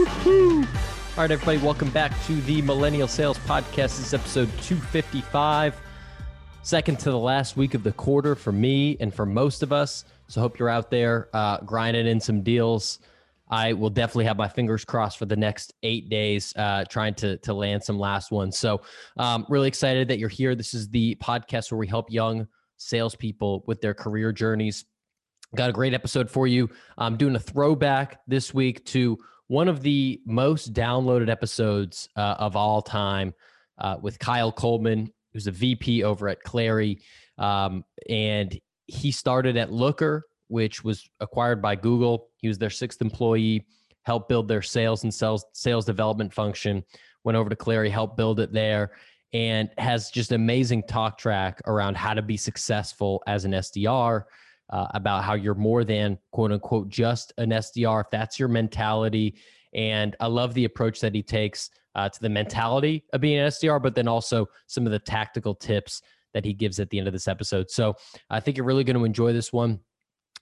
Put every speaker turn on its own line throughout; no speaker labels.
All right, everybody, welcome back to the Millennial Sales Podcast. This is episode 255, second to the last week of the quarter for me and for most of us. So, hope you're out there uh, grinding in some deals. I will definitely have my fingers crossed for the next eight days, uh, trying to to land some last ones. So, um, really excited that you're here. This is the podcast where we help young salespeople with their career journeys. Got a great episode for you. I'm doing a throwback this week to one of the most downloaded episodes uh, of all time uh, with Kyle Coleman, who's a VP over at Clari. Um, and he started at Looker, which was acquired by Google. He was their sixth employee, helped build their sales and sales, sales development function, went over to Clari, helped build it there, and has just amazing talk track around how to be successful as an SDR uh, about how you're more than quote unquote just an SDR, if that's your mentality. And I love the approach that he takes uh, to the mentality of being an SDR, but then also some of the tactical tips that he gives at the end of this episode. So I think you're really going to enjoy this one.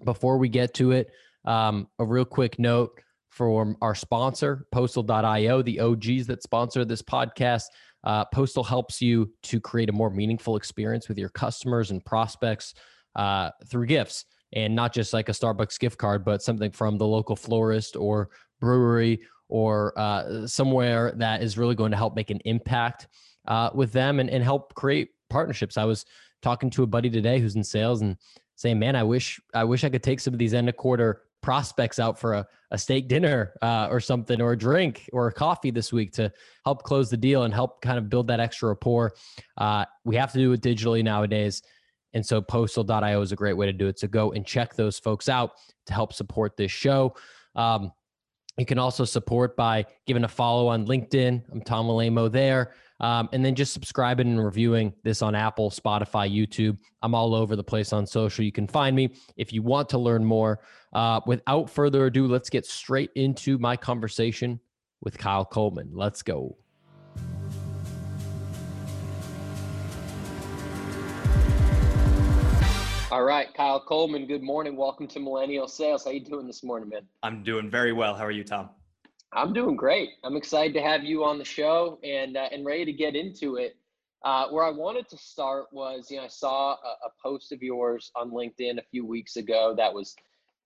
Before we get to it, um, a real quick note from our sponsor, Postal.io, the OGs that sponsor this podcast. Uh, Postal helps you to create a more meaningful experience with your customers and prospects uh, through gifts and not just like a Starbucks gift card, but something from the local florist or brewery or uh, somewhere that is really going to help make an impact uh, with them and, and help create partnerships. I was talking to a buddy today who's in sales and saying, "Man, I wish I wish I could take some of these end of quarter prospects out for a, a steak dinner uh, or something or a drink or a coffee this week to help close the deal and help kind of build that extra rapport. Uh, we have to do it digitally nowadays. And so postal.io is a great way to do it. So go and check those folks out to help support this show. Um, you can also support by giving a follow on LinkedIn. I'm Tom Alaimo there. Um, and then just subscribing and reviewing this on Apple, Spotify, YouTube. I'm all over the place on social. You can find me if you want to learn more. Uh, without further ado, let's get straight into my conversation with Kyle Coleman. Let's go. All right, Kyle Coleman. Good morning. Welcome to Millennial Sales. How you doing this morning, man?
I'm doing very well. How are you, Tom?
I'm doing great. I'm excited to have you on the show and uh, and ready to get into it. Uh, where I wanted to start was, you know, I saw a, a post of yours on LinkedIn a few weeks ago that was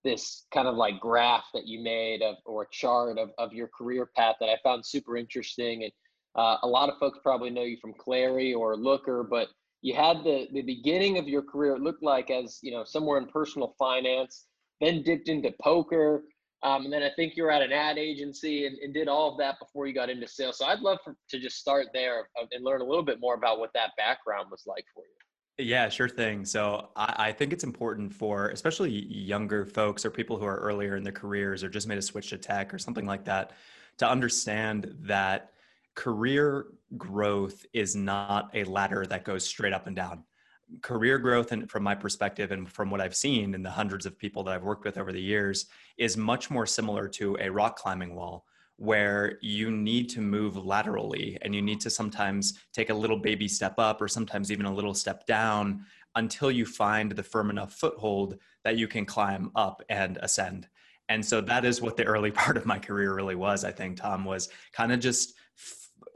this kind of like graph that you made of or a chart of, of your career path that I found super interesting. And uh, a lot of folks probably know you from Clari or Looker, but you had the the beginning of your career it looked like as you know somewhere in personal finance then dipped into poker um, and then i think you're at an ad agency and, and, did all of that before you got into sales. So i'd love for, to just start there and learn a little bit more about what that background was like for you.
Yeah sure thing. So I, I think it's important for especially younger folks or people who are earlier in their careers or just made a switch to tech or something like that to understand that career growth is not a ladder that goes straight up and down. Career growth, and from my perspective, and from what I've seen in the hundreds of people that I've worked with over the years, is much more similar to a rock climbing wall where you need to move laterally and you need to sometimes take a little baby step up or sometimes even a little step down until you find the firm enough foothold that you can climb up and ascend. And so that is what the early part of my career really was, I think, Tom, was kind of just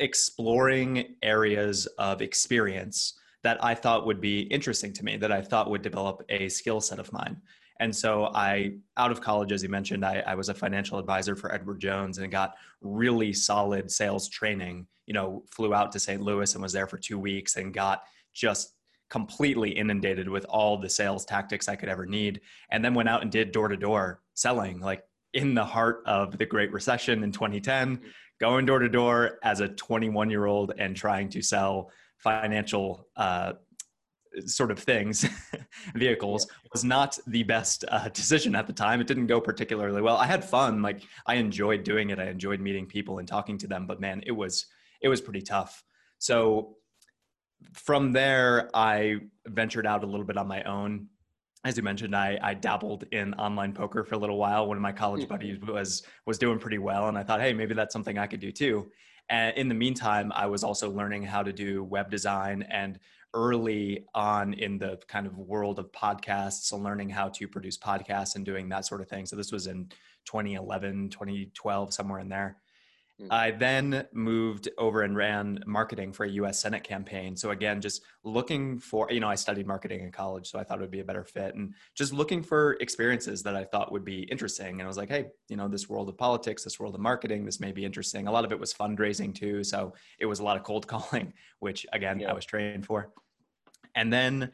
exploring areas of experience that I thought would be interesting to me, that I thought would develop a skill set of mine. And so I, out of college, as you mentioned, I, I, was a financial advisor for Edward Jones and got really solid sales training. You know, flew out to St. Louis and was there for two weeks and got just completely inundated with all the sales tactics I could ever need. And then went out and did door to door selling, like in the heart of the Great Recession in 2010 going door to door as a 21 year old and trying to sell financial uh, sort of things, vehicles, was not the best uh, decision at the time. It didn't go particularly well. I had fun, like I enjoyed doing it. I enjoyed meeting people and talking to them, but man, it was it was pretty tough. So from there, I ventured out a little bit on my own as you mentioned, I, I dabbled in online poker for a little while. One of my college mm-hmm. buddies was was doing pretty well, and I thought, hey, maybe that's something I could do too. And in the meantime, I was also learning how to do web design and early on in the kind of world of podcasts and learning how to produce podcasts and doing that sort of thing. So this was in 2011, 2012, somewhere in there. Hmm. I then moved over and ran marketing for a US Senate campaign. So, again, just looking for, you know, I studied marketing in college, so I thought it would be a better fit. And just looking for experiences that I thought would be interesting. And I was like, hey, you know, this world of politics, this world of marketing, this may be interesting. A lot of it was fundraising too. So, it was a lot of cold calling, which, again, yeah. I was trained for. And then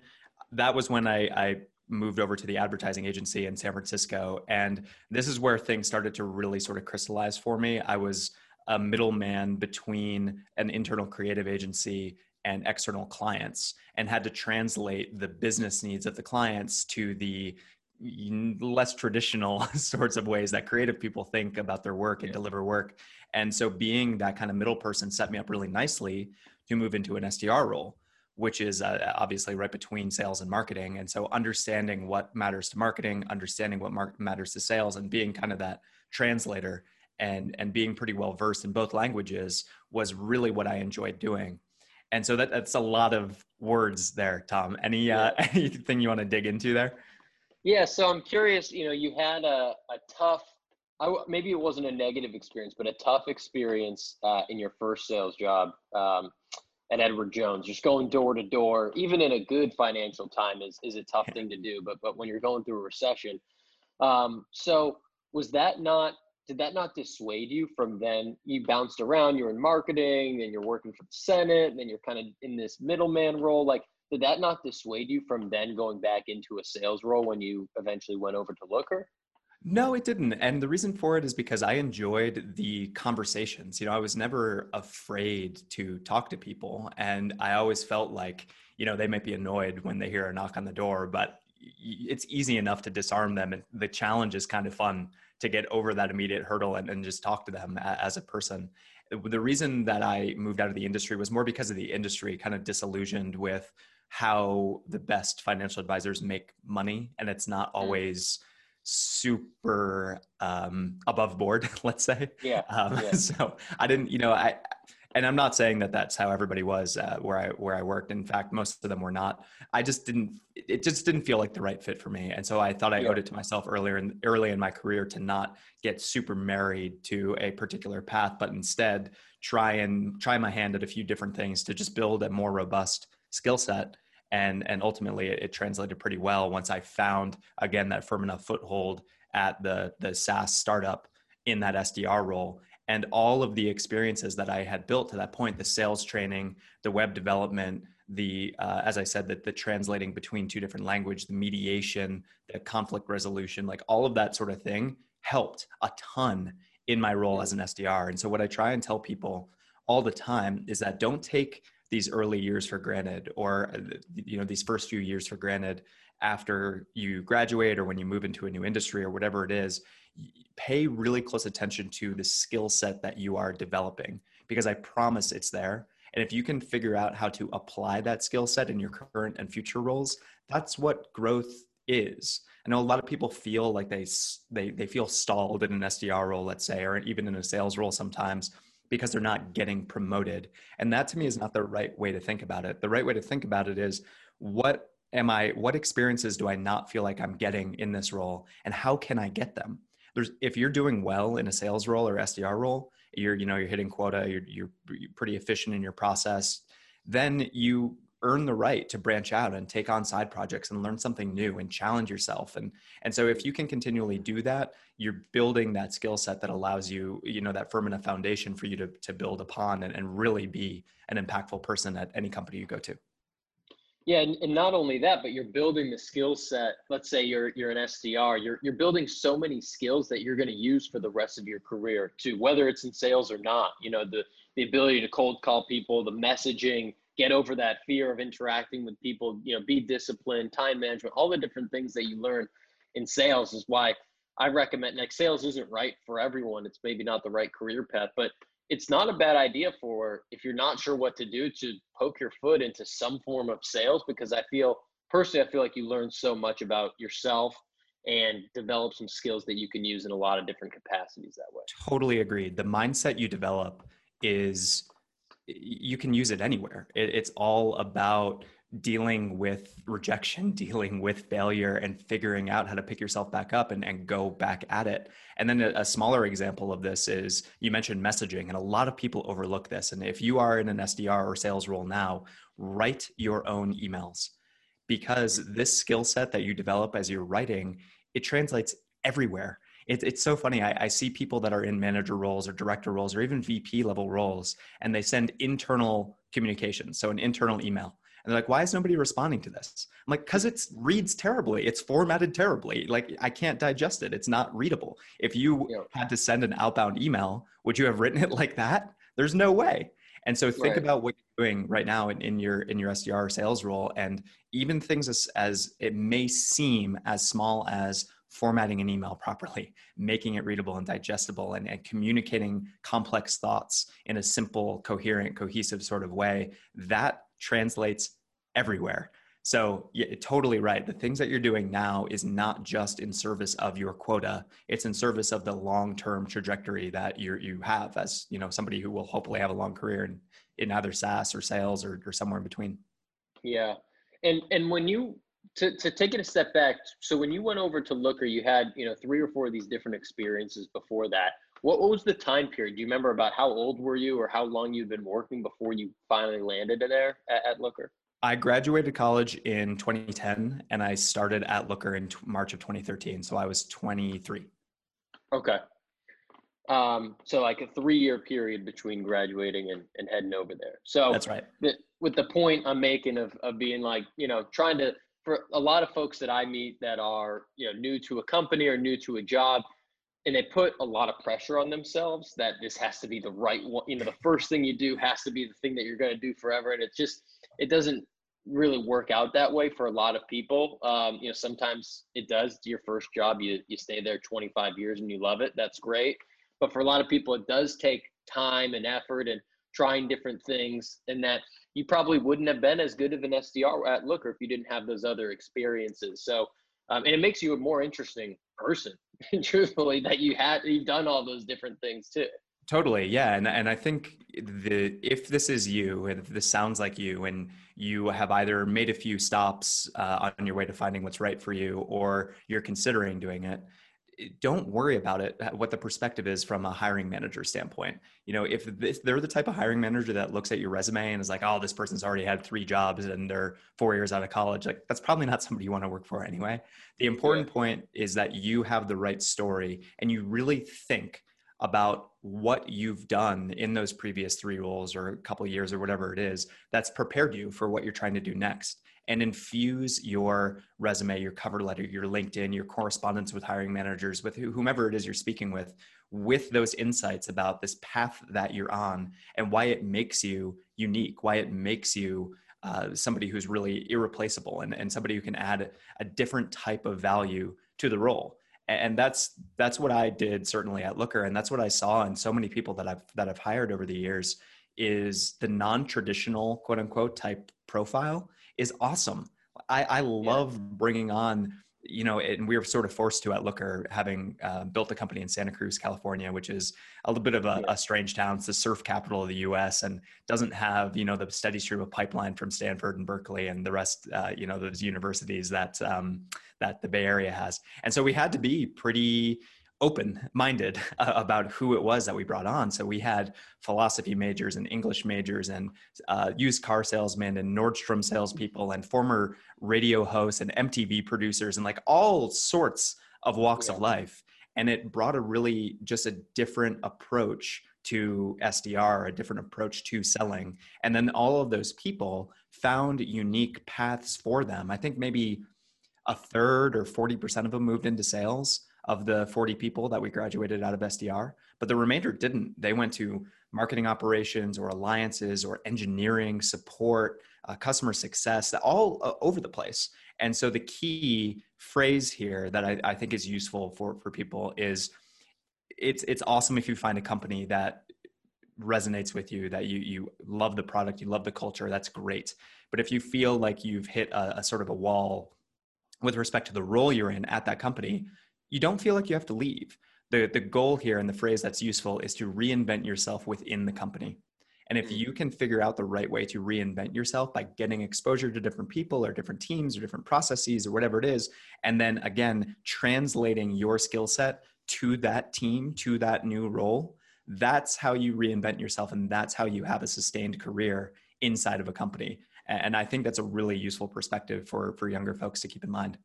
that was when I, I moved over to the advertising agency in San Francisco. And this is where things started to really sort of crystallize for me. I was a middleman between an internal creative agency and external clients and had to translate the business needs of the clients to the less traditional sorts of ways that creative people think about their work and yeah. deliver work. And so being that kind of middle person set me up really nicely to move into an SDR role, which is uh, obviously right between sales and marketing. And so understanding what matters to marketing, understanding what mar- matters to sales, and being kind of that translator and and being pretty well versed in both languages was really what I enjoyed doing. And so that, that's a lot of words there, Tom. Any uh, anything you want to dig into there?
Yeah. So I'm curious. You know, you had a, a tough. I, maybe it wasn't a negative experience, but a tough experience uh, in your first sales job um, at Edward Jones. Just going door to door, even in a good financial time, is is a tough thing to do. But but when you're going through a recession, um, so was that not did that not dissuade you from then you bounced around you're in marketing and you're working for the senate and then you're kind of in this middleman role like did that not dissuade you from then going back into a sales role when you eventually went over to looker
no, it didn't. And the reason for it is because I enjoyed the conversations. You know, I was never afraid to talk to people. And I always felt like, you know, they might be annoyed when they hear a knock on the door, but it's easy enough to disarm them. And the challenge is kind of fun to get over that immediate hurdle and, and just talk to them as a person. The reason that I moved out of the industry was more because of the industry kind of disillusioned with how the best financial advisors make money. And it's not mm. always super um, above board, let's say.
Yeah, um,
yeah. So I didn't, you know, I and I'm not saying that that's how everybody was uh, where I where I worked. In fact, most of them were not. I just didn't. It just didn't feel like the right fit for me, and so I thought I yeah. owed it to myself earlier in early in my career to not get super married to a particular path, but instead try and try my hand at a few different things to just build a more robust skill set. And and ultimately, it, it translated pretty well once I found again that firm enough foothold at the the SaaS startup in that SDR role and all of the experiences that I had built to that point the sales training, the web development, the uh, as I said that the translating between two different language, the mediation, the conflict resolution, like all of that sort of thing helped a ton in my role as an SDR. And so what I try and tell people all the time is that don't take these early years for granted or uh, you know these first few years for granted after you graduate or when you move into a new industry or whatever it is pay really close attention to the skill set that you are developing because I promise it's there. And if you can figure out how to apply that skill set in your current and future roles, that's what growth is. I know a lot of people feel like they they they feel stalled in an SDR role, let's say, or even in a sales role sometimes because they're not getting promoted. And that to me is not the right way to think about it. The right way to think about it is what am I what experiences do I not feel like I'm getting in this role and how can I get them? There's if you're doing well in a sales role or SDR role, you're you know you're hitting quota, you're you're pretty efficient in your process, then you earn the right to branch out and take on side projects and learn something new and challenge yourself. And and so if you can continually do that you're building that skill set that allows you you know that firm enough foundation for you to, to build upon and, and really be an impactful person at any company you go to
yeah, and, and not only that, but you're building the skill set. Let's say you're you're an SDR, you're you're building so many skills that you're going to use for the rest of your career too, whether it's in sales or not. You know, the the ability to cold call people, the messaging, get over that fear of interacting with people, you know, be disciplined, time management, all the different things that you learn in sales is why I recommend like sales isn't right for everyone. It's maybe not the right career path, but it's not a bad idea for if you're not sure what to do to poke your foot into some form of sales because I feel personally I feel like you learn so much about yourself and develop some skills that you can use in a lot of different capacities that way.
Totally agreed. The mindset you develop is you can use it anywhere. It's all about dealing with rejection, dealing with failure, and figuring out how to pick yourself back up and, and go back at it. And then a, a, smaller example of this is you mentioned messaging, and a lot of people overlook this. And if you are in an SDR or sales role now, write your own emails because this skill set that you develop as you're writing, it translates everywhere. It, it's so funny. I, I see people that are in manager roles or director roles or even VP level roles, and they send internal communications, so an internal email and they're like, why is nobody responding to this? I'm like, because it reads terribly. It's formatted terribly. Like, I can't digest it. It's not readable. If you yeah. had to send an outbound email, would you have written it like that? There's no way. And so think right. about what you're doing right now in, in your in your SDR sales role, and even things as, as it may seem as small as formatting an email properly, making it readable and digestible, and, and, communicating complex thoughts in a simple, coherent, cohesive sort of way, that translates everywhere. So, yeah, totally right. The things that you're doing now is not just in service of your quota; it's in service of the long-term trajectory that you you have as you know somebody who will hopefully have a long career in in either SaaS or sales or, or somewhere in between.
Yeah, and and when you to to take it a step back, so when you went over to Looker, you had you know three or four of these different experiences before that. What, what was the time period? Do you remember about how old were you or how long you'd been working before you finally landed there at, at Looker?
I graduated college in 2010 and I started at Looker in t- March of 2013. So I was 23.
Okay. Um, so like a three year period between graduating and, and heading over there. So
that's right.
The, with the point I'm making of, of being like, you know, trying to, for a lot of folks that I meet that are, you know, new to a company or new to a job, and they put a lot of pressure on themselves that this has to be the right one you know the first thing you do has to be the thing that you're going to do forever and it just it doesn't really work out that way for a lot of people. Um, you know sometimes it does. Your first job you you stay there 25 years and you love it. That's great. But for a lot of people it does take time and effort and trying different things and that you probably wouldn't have been as good of an SDR at Looker if you didn't have those other experiences. So um, and it makes you a more interesting person truthfully that you had you've done all those different things too.
Totally yeah and, and i think the if this is you and if this sounds like you and you have either made a few stops uh, on your way to finding what's right for you or you're considering doing it don't worry about it uh, what the perspective is from a hiring manager standpoint. You know if this, they're the type of hiring manager that looks at your resume and is like oh this person's already had three jobs and they're four years out of college like that's probably not somebody you want to work for anyway. The important yeah. point is that you have the right story and you really think about what you've done in those previous three roles or a couple years or whatever it is that's prepared you for what you're trying to do next and infuse your resume, your cover letter, your LinkedIn, your correspondence with hiring managers, with whomever it is you're speaking with, with those insights about this path that you're on and why it makes you unique, why it makes you uh, somebody who's really irreplaceable and, and somebody who can add a different type of value to the role. And that's that's what I did certainly at Looker, and that's what I saw in so many people that I've that I've hired over the years is the non-traditional quote unquote type profile is awesome. I, I love yeah. bringing on, you know, and we were sort of forced to at Looker, having uh, built a company in Santa Cruz, California, which is a little bit of a, yeah. a, strange town. It's the surf capital of the U.S. and doesn't have, you know, the steady stream of pipeline from Stanford and Berkeley and the rest, uh, you know, those universities that um, that the Bay Area has. And so we had to be pretty open minded uh, about who it was that we brought on. So we had philosophy majors and English majors and uh, used car salesmen and Nordstrom salespeople and former radio hosts and MTV producers and like all sorts of walks yeah. of life. And it brought a really just a different approach to SDR, a different approach to selling. And then all of those people found unique paths for them. I think maybe a third or 40% of them moved into sales of the 40 people that we graduated out of SDR, but the remainder didn't. They went to marketing operations or alliances or engineering support, uh, customer success, all uh, over the place. And so the key phrase here that I, I think is useful for, for people is it's, it's awesome if you find a company that resonates with you that you you love the product you love the culture that's great but if you feel like you've hit a, a sort of a wall with respect to the role you're in at that company you don't feel like you have to leave. The, the goal here and the phrase that's useful is to reinvent yourself within the company. And if
Mm.
you can figure out the right way to reinvent yourself by getting exposure to different people or different teams or different processes or whatever it is, and then again, translating your skill set to that team, to that new role, that's how you reinvent yourself. And that's how you have a sustained career inside of a company. And I think that's a really useful perspective for, for younger folks to keep in mind.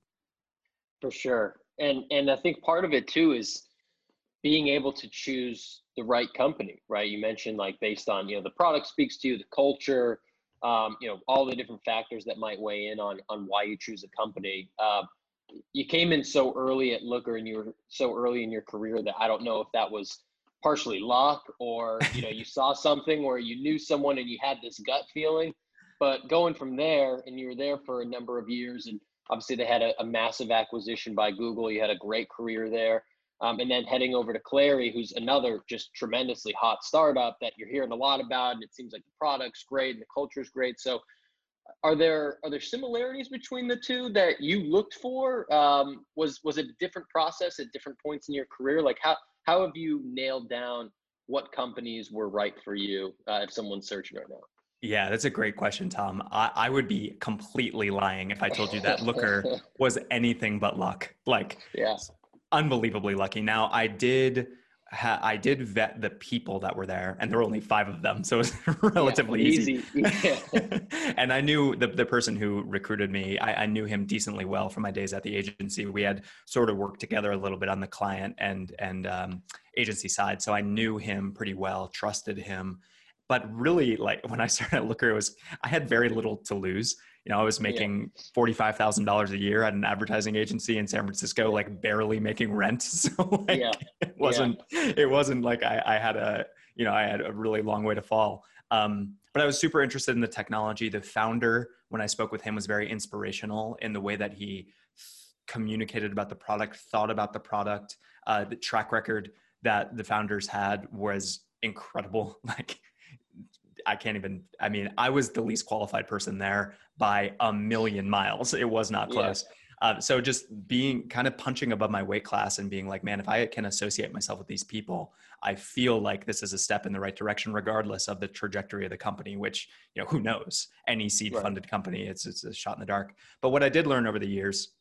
For sure. And and I think part of it too is being able to choose the right company, right? You mentioned like based on, you know, the product speaks to you, the culture, um, you know, all the different factors that might weigh in on on why you choose a company. Uh, you came in so early at Looker and you were so early in your career that I don't know if that was partially luck or, you know, you saw something where you knew someone and you had this gut feeling. But going from there and you were there for a number of years and obviously they had a, a massive acquisition by Google. You had a great career there. Um, and then heading over to Clari, who's another just tremendously hot startup that you're hearing a lot about, and it seems like the product's great and the culture's great. So, are there are there similarities between the two that you looked for? Um, was was it a different process at different points in your career? Like how how have you nailed down what companies were right for you uh, if someone's searching right now?
Yeah, that's a great question, Tom. I, I would be completely lying if I told you that Looker was anything but luck. Like,
yes,
unbelievably lucky. Now, I did. Ha- I did vet the people that were there, and there were only five of them, so it was relatively
yeah,
easy.
easy.
and I knew the, the person who recruited me, I, I knew him decently well from my days at the agency. We had sort of worked together a little bit on the client and and um, agency side, so I knew him pretty well, trusted him. But really, like when I started at Looker, it was I had very little to lose. You know, I was making yeah. forty-five thousand dollars a year at an advertising agency in San Francisco, like barely making rent. So like, yeah. it wasn't yeah. it wasn't like I, I had a you know I had a really long way to fall. Um, but I was super interested in the technology. The founder, when I spoke with him, was very inspirational in the way that he communicated about the product, thought about the product. Uh, the track record that the founders had was incredible. Like I can't even, I mean, I was the least qualified person there by a million miles. It was not close. Yeah. Uh, so just being kind of punching above my weight class and being like, man, if I can associate myself with these people, I feel like this is a step in the right direction, regardless of the trajectory of the company, which, you know, who knows? Any seed funded right. company, it's, it's a shot in the dark. But what I did learn over the years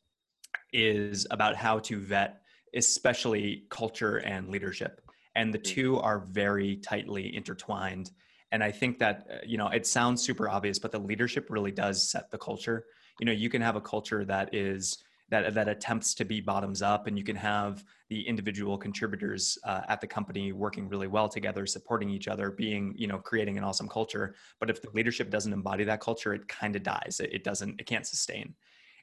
is about how to vet, especially culture and leadership. And the two are very tightly intertwined and i think that uh, you know it sounds super obvious but the leadership really does set the culture. You know you can have a culture that is that that attempts to be bottoms up and you can have the individual contributors uh, at the company working really well together supporting each other being you know creating an awesome culture. But if the leadership doesn't embody that culture it kind of dies. It, it doesn't it can't sustain.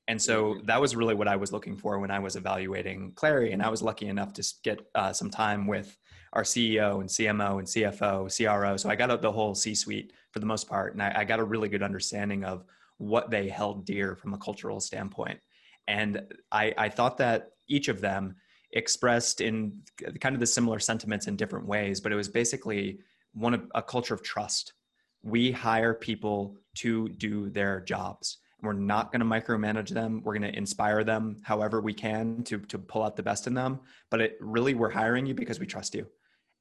And so that was really what I was looking for when I was evaluating Clari. And I was lucky enough to get uh, some time with our CEO and CMO and CFO, CRO. So I got out the whole C suite for the most part. And I, I got a really good understanding of what they held dear from a cultural standpoint. And I, I thought that each of them expressed in kind of the similar sentiments in different ways, but it was basically one of a culture of trust. We hire people to do their jobs we're not going to micromanage them. We're going to inspire them however we can to, to pull out the best in them. But it really, we're hiring you because we trust you.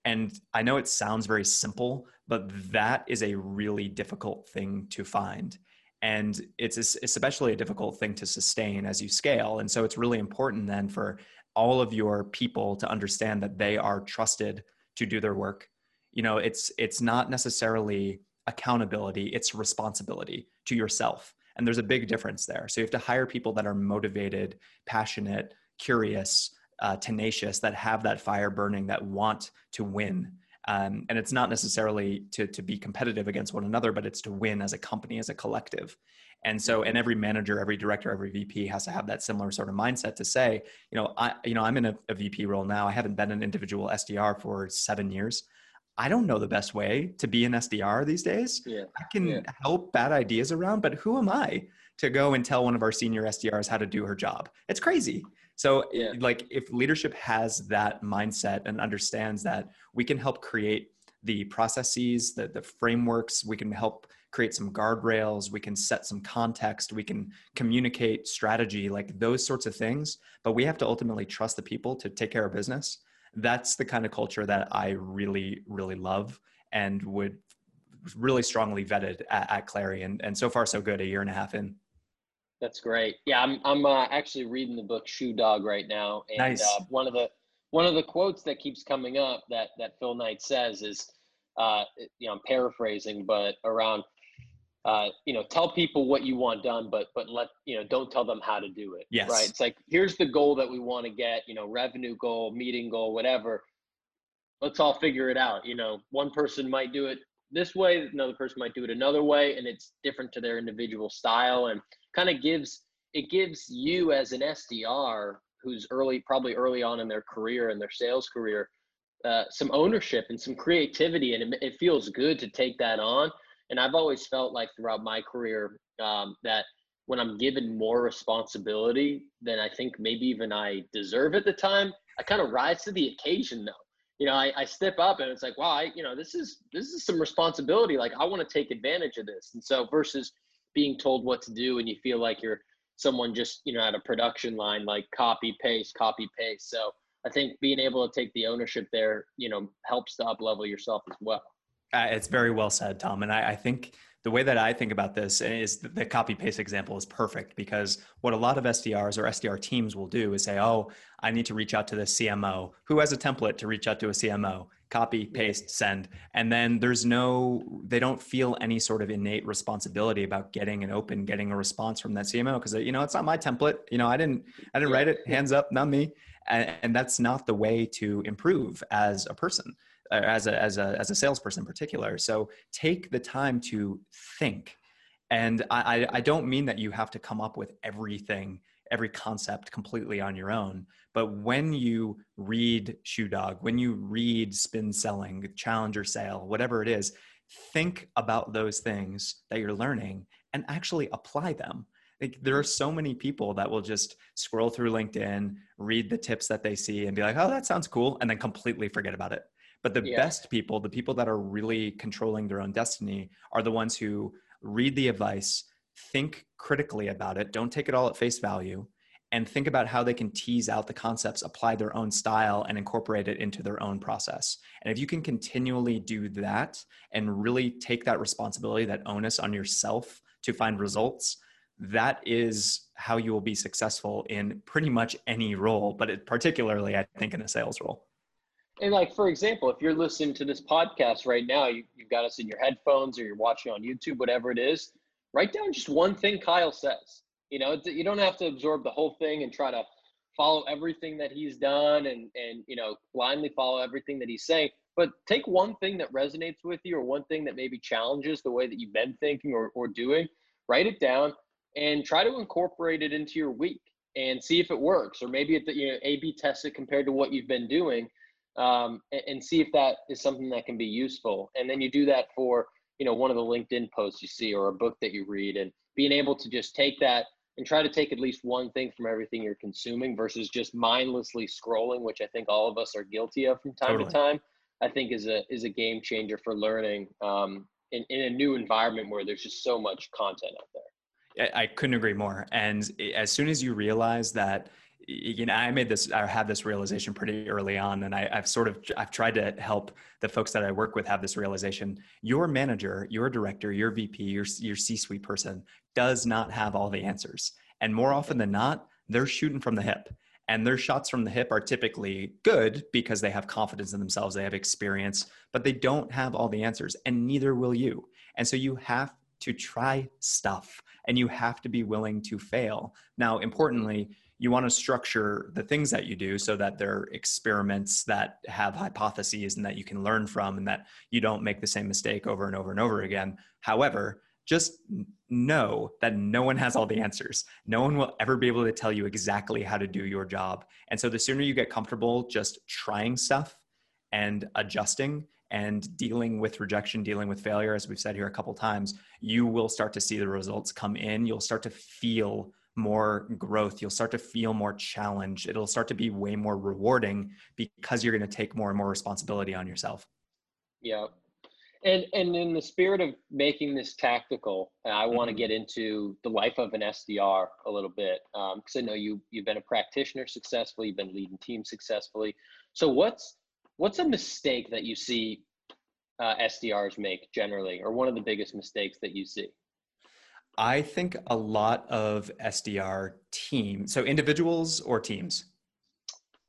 And I know it sounds very simple, but that is a really difficult thing to find. And it's especially a difficult thing to sustain as you scale. And so it's really important then for all of your people to understand that they are trusted to do their work. You know, it's it's not necessarily accountability, it's responsibility to yourself and there's a big difference there. So you have to hire people that are motivated, passionate, curious, uh, tenacious, that have that fire burning, that want to win. Um, and it's not necessarily to, to be competitive against one another, but it's to win as a company, as a collective. And so, and every manager, every director, every VP has to have that similar sort of mindset to say, you know, I, you know, I'm in a, a VP role now. I haven't been an individual SDR for seven years. I don't know the best way to be an SDR these days.
Yeah.
I can
yeah.
help bad ideas around, but who am I to go and tell one of our senior SDRs how to do her job? It's crazy. So,
yeah.
like, if leadership has that mindset and understands that we can help create the processes, the, the frameworks, we can help create some guardrails, we can set some context, we can communicate strategy, like those sorts of things. But we have to ultimately trust the people to take care of business that's the kind of culture that I really, really love and would really strongly vetted at, at Clari, and and so far so good. A year and a half in.
That's great. Yeah, I'm I'm uh, actually reading the book Shoe Dog right now, and
nice.
uh, one of the one of the quotes that keeps coming up that that Phil Knight says is, uh, you know, I'm paraphrasing, but around, uh, you know, tell people what you want done, but but let you know, don't tell them how to do it.
Yes.
Right. It's like here's the goal that we want to get. You know, revenue goal, meeting goal, whatever. Let's all figure it out. You know, one person might do it this way, another person might do it another way, and it's different to their individual style and kind of gives it gives you as an SDR who's early, probably early on in their career and their sales career, uh, some ownership and some creativity, and it, it, feels good to take that on. And I've always felt like throughout my career um, that when I'm given more responsibility than I think maybe even I deserve at the time, I kind of rise to the occasion though. You know, I, I step up and it's like, wow, I, you know, this is this is some responsibility. Like I want to take advantage of this. And so versus being told what to do and you feel like you're someone just you know at a production line like copy paste copy paste. So i think being able to take the ownership there you know helps to up level yourself as well.
Uh, it's very well said tom. And I, I think the way that I think about this is the copy paste example is perfect because what a lot of SDRs or SDR teams will do is say, oh, I need to reach out to the CMO who has a template to reach out to a CMO, copy, paste, send. And then there's no, they don't feel any sort of innate responsibility about getting an open, getting a response from that CMO because, you know, it's not my template. You know, I didn't, I didn't write it, hands up, not me. And, and that's not the way to improve as a person as a as a as a salesperson in particular. So take the time to think. And I, I don't mean that you have to come up with everything, every concept completely on your own. But when you read Shoe Dog, when you read Spin Selling, Challenger Sale, whatever it is, think about those things that you're learning and actually apply them. Like, there are so many people that will just scroll through LinkedIn, read the tips that they see, and be like, "Oh, that sounds cool," and then completely forget about it. But the yeah. best people, the people that are really controlling their own destiny, are the ones who read the advice, think critically about it, don't take it all at face value, and think about how they can tease out the concepts, apply their own style, and incorporate it into their own process. And if you can continually do that and really take that responsibility, that onus on yourself to find results, that is how you will be successful in pretty much any role, but it, particularly, I think, in a sales role.
And like for example, if you're listening to this podcast right now, you, you've got us in your headphones or you're watching on YouTube, whatever it is, write down just one thing Kyle says. You know, you don't have to absorb the whole thing and try to follow everything that he's done and and you know blindly follow everything that he's saying. But take one thing that resonates with you or one thing that maybe challenges the way that you've been thinking or, or doing, write it down and try to incorporate it into your week and see if it works. Or maybe it, you know, A B test it compared to what you've been doing um, and, and, see if that is something that can be useful. And then you do that for, you know, one of the LinkedIn posts you see or a book that you read and being able to just take that and try to take at least one thing from everything you're consuming versus just mindlessly scrolling, which I think all of us are guilty of from time totally. to time. I think is a is a game changer for learning um, in, in a new environment where there's just so much content out there.
I couldn't agree more. And as soon as you realize that you know, I made this, I had this realization pretty early on, and I, have sort of, I've tried to help the folks that I work with have this realization. Your manager, your director, your VP, your your C-suite person does not have all the answers, and more often than not, they're shooting from the hip, and their shots from the hip are typically good because they have confidence in themselves, they have experience, but they don't have all the answers, and neither will you. And so you have to try stuff, and you have to be willing to fail. Now, importantly you want to structure the things that you do so that they're experiments that have hypotheses and that you can learn from and that you don't make the same mistake over and over and over again. However, just know that no one has all the answers. No one will ever be able to tell you exactly how to do your job. And so the sooner you get comfortable just trying stuff and adjusting and dealing with rejection, dealing with failure, as we've said here a couple times, you will start to see the results come in. You'll start to feel more growth. You'll start to feel more challenged. It'll start to be way more rewarding because you're going to take more and more responsibility on yourself.
Yeah. And and in the spirit of making this tactical, I want to mm-hmm. get into the life of an SDR a little bit because um, I know you you've been a practitioner successfully, you've been leading teams successfully. So what's what's a mistake that you see uh, SDRs make generally, or one of the biggest mistakes that you see?
I think a lot of SDR teams, so individuals or teams.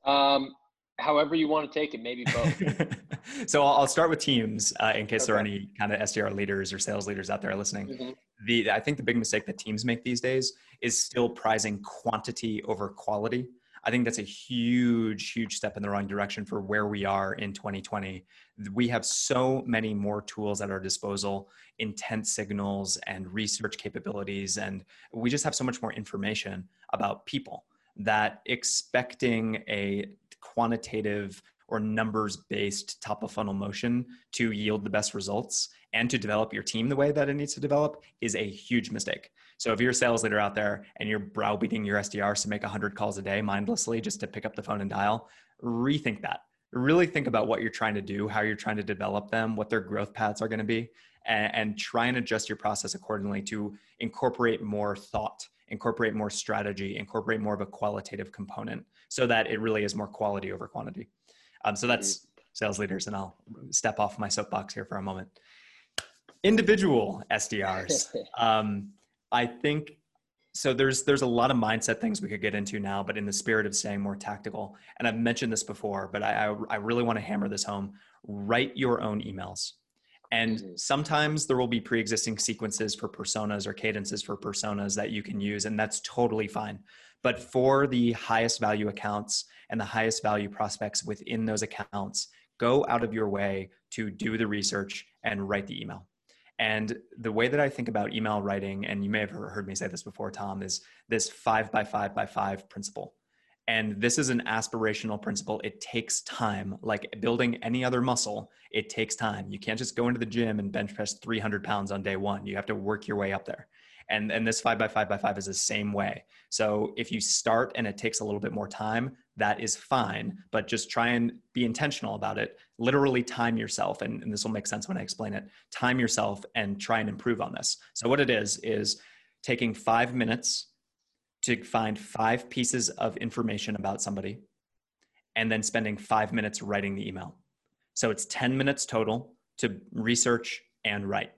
Um, however you want to take it, maybe both.
so I'll, start with teams uh, in case okay. there are any kind of SDR leaders or sales leaders out there listening. Mm-hmm. The I think the big mistake that teams make these days is still prizing quantity over quality. I think that's a huge, huge step in the wrong direction for where we are in 2020. We have so many more tools at our disposal, intent signals and research capabilities, and we just have so much more information about people that expecting a quantitative or numbers based top of funnel motion to yield the best results and to develop your team the way that it needs to develop is a huge mistake. So if you're a sales leader out there and you're browbeating your SDRs to make 100 calls a day mindlessly just to pick up the phone and dial, rethink that. Really think about what you're trying to do, how you're trying to develop them, what their growth paths are going to be, and, and try and adjust your process accordingly to incorporate more thought, incorporate more strategy, incorporate more of a qualitative component so that it really is more quality over quantity. Um, so that's sales leaders, and I'll step off my soapbox here for a moment. Individual SDRs. Um, I think so. There's there's a lot of mindset things we could get into now, but in the spirit of staying more tactical, and I've mentioned this before, but I I, I really want to hammer this home. Write your own emails. And mm-hmm. sometimes there will be pre existing sequences for personas or cadences for personas that you can use, and that's totally fine. But for the highest value accounts and the highest value prospects within those accounts, go out of your way to do the research and write the email. And the way that I think about email writing, and you may have heard me say this before, Tom, is this five by five by five principle. And this is an aspirational principle. It takes time, like building any other muscle, it takes time. You can't just go into the gym and bench press 300 pounds on day one. You have to work your way up there and and this five by five by five is the same way so if you start and it takes a little bit more time that is fine but just try and be intentional about it literally time yourself and, and this will make sense when i explain it time yourself and try and improve on this. So what it is is taking five minutes to find five pieces of information about somebody and then spending five minutes writing the email. So it's 10 minutes total to research and write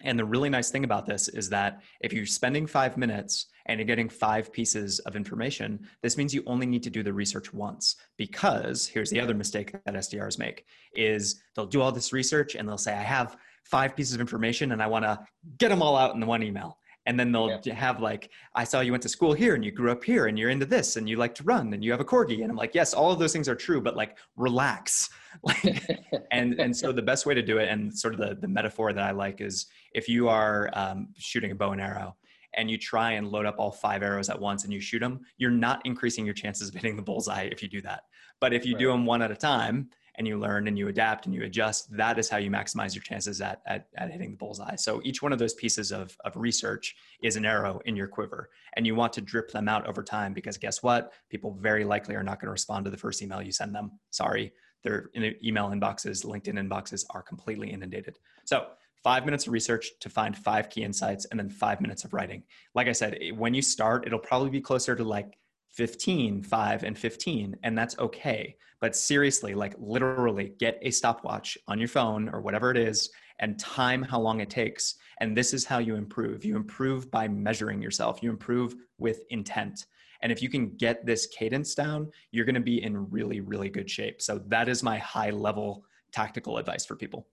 and the really nice thing about this is that if you're spending five minutes and you're getting five pieces of information, this means you only need to do the research once. Because here's the other mistake that SDRs make is they'll do all this research and they'll say, I have five pieces of information and I want to get them all out in the one email and then they'll yeah. have like i saw you went to school here and you grew up here and you're into this and you like to run and you have a corgi and i'm like yes all of those things are true but like relax like and and so the best way to do it and sort of the, the metaphor that i like is if you are um, shooting a bow and arrow and you try and load up all five arrows at once and you shoot them you're not increasing your chances of hitting the bullseye if you do that but if you right. do them one at a time and you learn and you adapt and you adjust, that is how you maximize your chances at, at, at hitting the bullseye. So each one of those pieces of, of research is an arrow in your quiver. And you want to drip them out over time because guess what? People very likely are not going to respond to the first email you send them. Sorry, their email inboxes, LinkedIn inboxes are completely inundated. So five minutes of research to find five key insights and then five minutes of writing. Like I said, when you start, it'll probably be closer to like 15, 5, and 15, and that's okay. But seriously, like literally get a stopwatch on your phone or whatever it is and time how long it takes. And this is how you improve. You improve by measuring yourself, you improve with intent. And if you can get this cadence down, you're going to be in really, really good shape. So that is my high level tactical advice for people.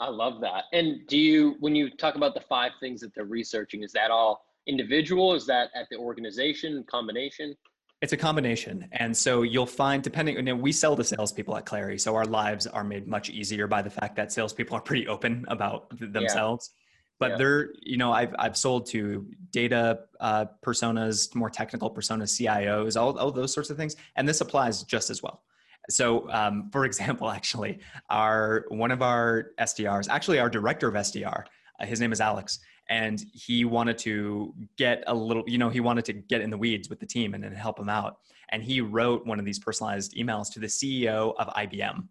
I love that. And do you, when you talk about the five things that they're researching, is that all individual? Is that at the organization combination?
It's a combination. And so you'll find, depending, you know, we sell to salespeople at Clari. So our lives are made much easier by the fact that salespeople are pretty open about themselves. Yeah. But yeah. they're, you know, I've, I've sold to data uh, personas, more technical personas, CIOs, all, all those sorts of things. And this applies just as well. So, um, for example, actually, our one of our SDRs, actually our director of SDR, uh, his name is Alex and he wanted to get a little you know he wanted to get in the weeds with the team and then help them out and he wrote one of these personalized emails to the ceo of ibm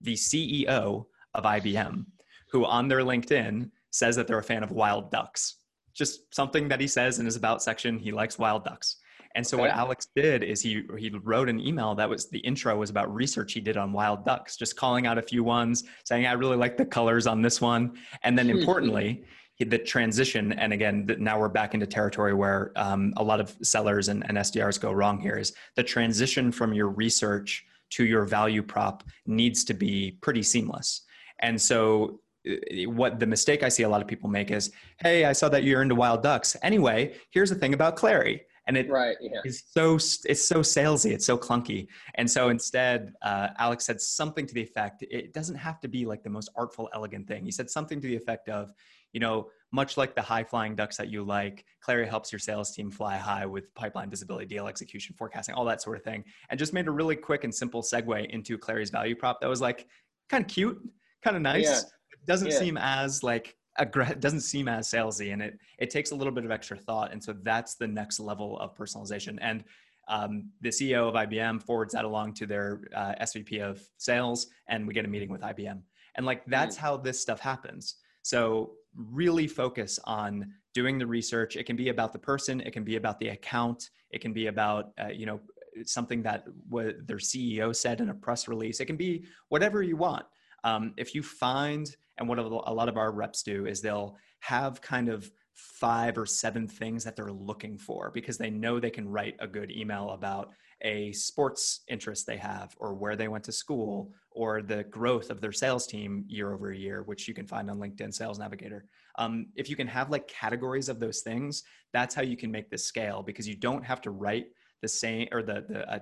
the ceo of ibm who on their linkedin says that they're a fan of wild ducks just something that he says in his about section he likes wild ducks And so
Okay.
what Alex did is he he wrote an email that was the intro was about research he did on wild ducks, just calling out a few ones, saying I really like the colors on this one, and then hmm. importantly. He- The transition, and again, now we're back into territory where um, a lot of sellers and, and SDRs go wrong here. Is the transition from your research to your value prop needs to be pretty seamless. And so, uh, what the mistake I see a lot of people make is, "Hey, I saw that you're into wild ducks. Anyway, here's the thing about Clari," and it
Right. Yeah.
is so it's so salesy it's so clunky and so instead uh, alex said something to the effect it doesn't have to be like the most artful elegant thing he said something to the effect of you know much like the high flying ducks that you like Clari helps your sales team fly high with pipeline visibility deal execution forecasting all that sort of thing and just made a really quick and simple segue into Clari's value prop that was like kind of cute kind of nice
Yeah.
doesn't
Yeah.
seem as like aggra- doesn't seem as salesy and it it takes a little bit of extra thought and so that's the next level of personalization and um, the ceo of ibm forwards that along to their uh, svp of sales and we get a meeting with ibm and like that's how this stuff happens so really focus on doing the research. It can be about the person it can be about the account it can be about uh, you know something that their ceo said in a press release. It can be whatever you want. Um, if you find and what a lot of our reps do is they'll have kind of five or seven things that they're looking for because they know they can write a good email about a sports interest they have or where they went to school or the growth of their sales team year over year which you can find on linkedin sales navigator um, if you can have like categories of those things that's how you can make this scale because you don't have to write the same or the the uh,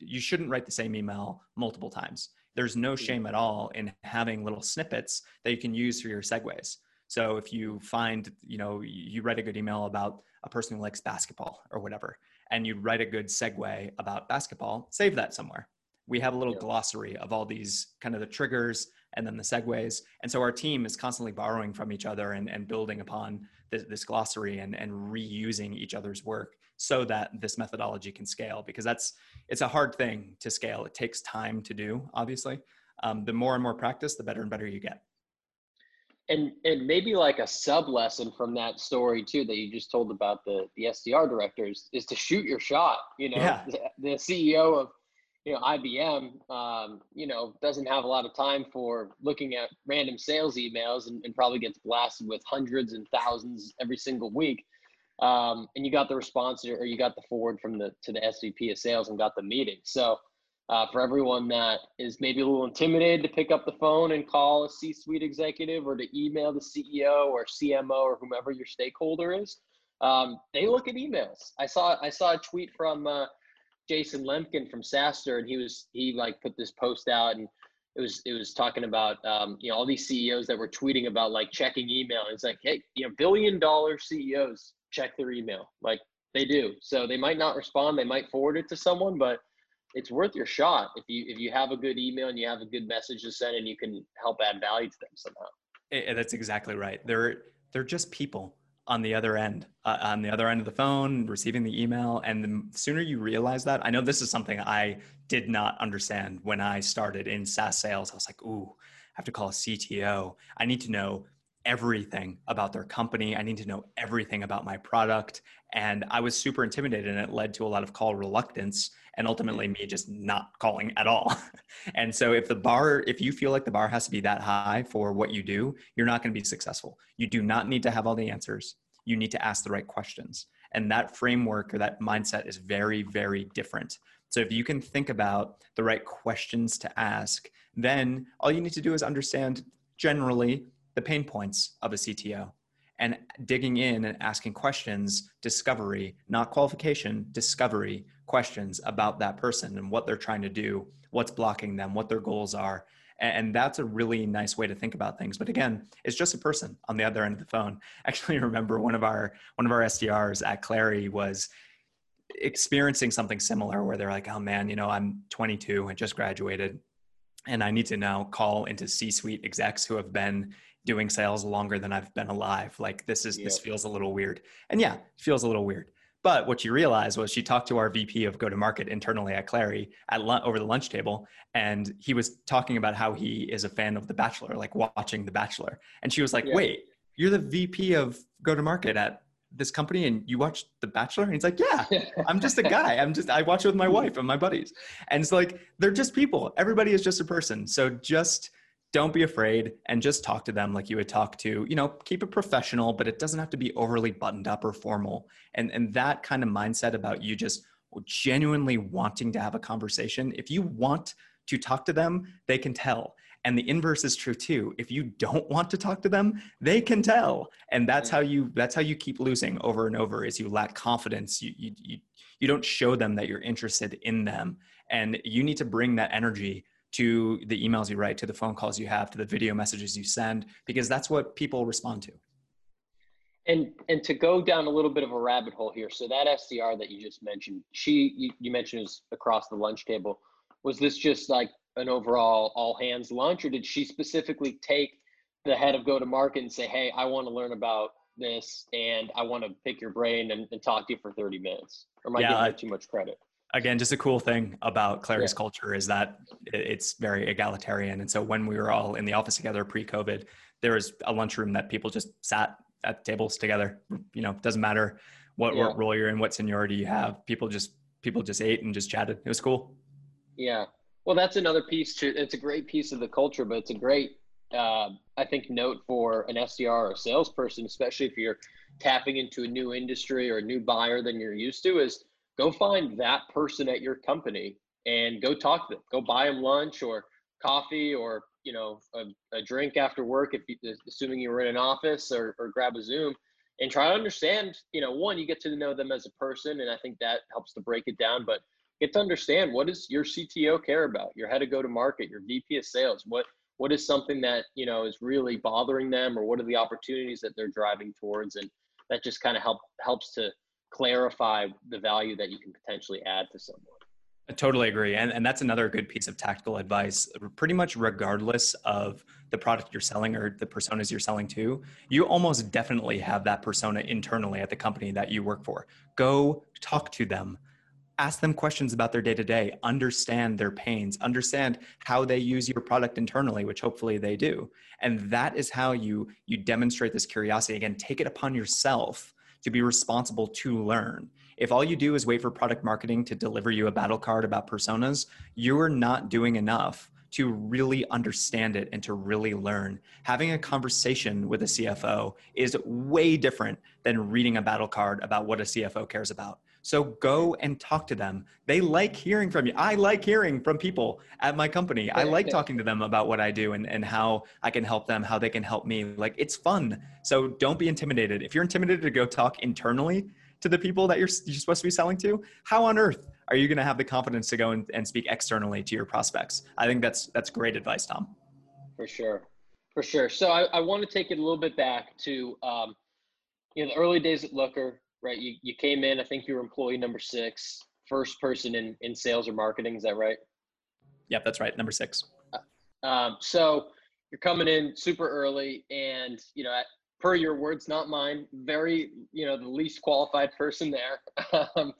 you shouldn't write the same email multiple times there's no shame at all in having little snippets that you can use for your segues. So if you find, you know, you write a good email about a person who likes basketball or whatever, and you write a good segue about basketball, save that somewhere. We have a little
Yeah.
glossary of all these kind of the triggers and then the segues. And so our team is constantly borrowing from each other and, and building upon this, this glossary and, and reusing each other's work so that this methodology can scale because that's it's a hard thing to scale. It takes time to do, obviously. Um, the more and more practice, the better and better you get.
and and maybe like a sub lesson from that story too that you just told about the the SDR directors is to shoot your shot. You know,
Yeah.
the, the CEO of you know IBM, um, you know, doesn't have a lot of time for looking at random sales emails and, and probably gets blasted with hundreds and thousands every single week. Um, and you got the response or you got the forward from the to the SVP of sales and got the meeting. So uh, for everyone that is maybe a little intimidated to pick up the phone and call a C-suite executive or to email the CEO or CMO or whomever your stakeholder is, um, they look at emails. I saw I saw a tweet from uh, Jason Lemkin from SaaStr, and he was he like put this post out and. It was it was talking about um, you know all these CEOs that were tweeting about like checking email. And It's like hey you know billion dollar CEOs check their email like they do. So they might not respond. They might forward it to someone, but it's worth your shot if you if you have a good email and you have a good message to send and you can help add value to them somehow.
Eh, that's exactly right. They're they're just people on the other end, uh, on the other end of the phone, receiving the email. And the sooner you realize that, I know this is something I did not understand when I started in SaaS sales. I was like, ooh, I have to call a CTO. I need to know everything about their company. I need to know everything about my product. And I was super intimidated, and it led to a lot of call reluctance and ultimately mm-hmm. me just not calling at all. and so, if the bar, if you feel like the bar has to be that high for what you do, you're not going to be successful. You do not need to have all the answers. You need to ask the right questions. And that framework or that mindset is very, very different. So, if you can think about the right questions to ask, then all you need to do is understand generally the pain points of a CTO and digging in and asking questions, discovery, not qualification, discovery questions about that person and what they're trying to do, what's blocking them, what their goals are. And that's a really nice way to think about things. But again, it's just a person on the other end of the phone. I actually remember one of our one of our SDRs at Clari was experiencing something similar where they're like, oh man, you know, I'm 22 and just graduated and I need to now call into C-suite execs who have been doing sales longer than I've been alive. Like this is this feels a little weird. And yeah, it feels a little weird. But what she realized was she talked to our VP of go to market internally at Clari at over the lunch table, and he was talking about how he is a fan of The Bachelor, like watching The Bachelor. And she was like,
Yeah.
"Wait, you're the VP of go to market at this company and you watch The Bachelor? And he's like, yeah, I'm just a guy. I'm just, I watch it with my wife and my buddies. And it's like, they're just people. Everybody is just a person. So just don't be afraid and just talk to them like you would talk to, you know, keep it professional, but it doesn't have to be overly buttoned up or formal. And, and that kind of mindset about you just genuinely wanting to have a conversation, if you want to talk to them, they can tell. And the inverse is true too. If you don't want to talk to them, they can tell. And that's how you that's how you keep losing over and over is you lack confidence. You you you, you don't show them that you're interested in them. And you need to bring that energy to the emails you write, to the phone calls you have, to the video messages you send, because that's what people respond to.
And and to go down a little bit of a rabbit hole here, so that SDR that you just mentioned, she you, you mentioned was across the lunch table. Was this just like an overall all hands lunch, or did she specifically take the head of go to market and say, "Hey, I want to learn about this, and I want to pick your brain and, and talk to you for 30 minutes"? Or am I yeah, giving her too much credit?
Again, just a cool thing about Clari's yeah. culture is that it's very egalitarian. And so when we were all in the office together pre-COVID, there was a lunchroom that people just sat at tables together. You know, doesn't matter what, yeah. what role you're in, what seniority you have. People just people just ate and just chatted. It was cool.
Yeah, well, that's another piece to. It's a great piece of the culture, but it's a great, uh, I think, note for an SDR or a salesperson, especially if you're tapping into a new industry or a new buyer than you're used to, is go find that person at your company and go talk to them. Go buy them lunch or coffee or you know a, a drink after work, if you, assuming you were in an office, or, or grab a Zoom and try to understand. You know, one, you get to know them as a person, and I think that helps to break it down, but get to understand what does your CTO care about, your head of go to market, your VP of sales, what what is something that you know is really bothering them, or what are the opportunities that they're driving towards, and that just kind of help helps to clarify the value that you can potentially add to someone.
I totally agree. And, and that's another good piece of tactical advice. Pretty much regardless of the product you're selling or the personas you're selling to, you almost definitely have that persona internally at the company that you work for. Go talk to them, ask them questions about their day to day, understand their pains, understand how they use your product internally, which hopefully they do. And that is how you you demonstrate this curiosity. Again, take it upon yourself to be responsible to learn. If all you do is wait for product marketing to deliver you a battle card about personas, you're not doing enough to really understand it and to really learn. Having a conversation with a CFO is way different than reading a battle card about what a CFO cares about. So go and talk to them. They like hearing from you. I like hearing from people at my company. I like talking to them about what I do and, and how I can help them, how they can help me. Like it's fun. So don't be intimidated. If you're intimidated to go talk internally to the people that you're, you're supposed to be selling to, how on earth are you going to have the confidence to go and, and speak externally to your prospects? I think that's that's great advice, Tom.
For sure, for sure. So I, I want to take it a little bit back to um, you know the early days at Looker right? You, you came in, I think you were employee number six, first person in, in sales or marketing. Is that right?
Yep, that's right. Number six.
Uh, um, so you're coming in super early and, you know, at, per your words, not mine, very, you know, the least qualified person there. um,